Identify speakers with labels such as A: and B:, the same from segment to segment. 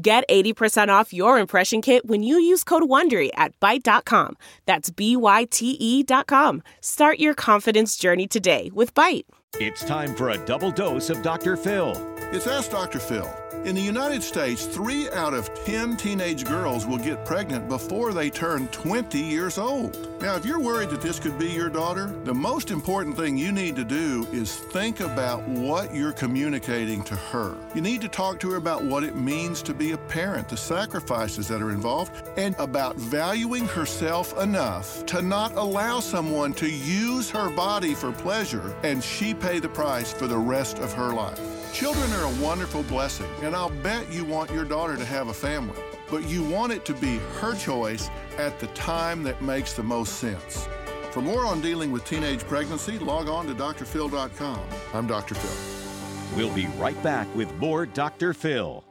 A: Get 80% off your impression kit when you use code WONDERY at Byte.com. That's B-Y-T-E dot com. Start your confidence journey today with Byte.
B: It's time for a double dose of Dr. Phil.
C: It's Ask Dr. Phil. In the United States, three out of 10 teenage girls will get pregnant before they turn 20 years old. Now, if you're worried that this could be your daughter, the most important thing you need to do is think about what you're communicating to her. You need to talk to her about what it means to be a parent, the sacrifices that are involved, and about valuing herself enough to not allow someone to use her body for pleasure and she pay the price for the rest of her life. Children are a wonderful blessing, and I'll bet you want your daughter to have a family, but you want it to be her choice at the time that makes the most sense. For more on dealing with teenage pregnancy, log on to drphil.com. I'm Dr. Phil.
B: We'll be right back with more Dr. Phil.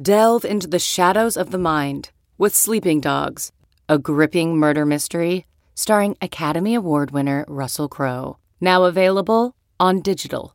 D: Delve into the shadows of the mind with Sleeping Dogs, a gripping murder mystery starring Academy Award winner Russell Crowe. Now available on digital.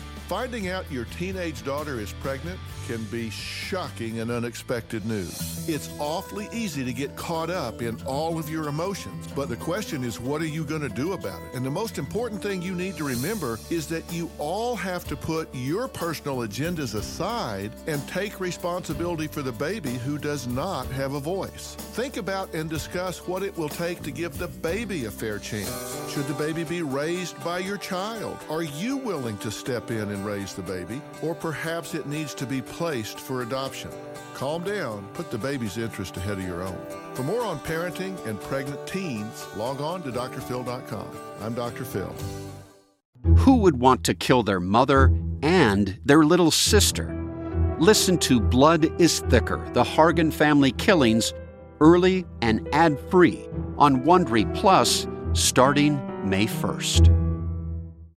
C: Finding out your teenage daughter is pregnant can be shocking and unexpected news. It's awfully easy to get caught up in all of your emotions, but the question is, what are you going to do about it? And the most important thing you need to remember is that you all have to put your personal agendas aside and take responsibility for the baby who does not have a voice. Think about and discuss what it will take to give the baby a fair chance. Should the baby be raised by your child? Are you willing to step in and raise the baby? Or perhaps it needs to be placed for adoption. Calm down, put the baby's interest ahead of your own. For more on parenting and pregnant teens, log on to drphil.com. I'm Dr. Phil.
E: Who would want to kill their mother and their little sister? Listen to Blood is Thicker The Hargan Family Killings early and ad free on Wondery Plus starting May 1st.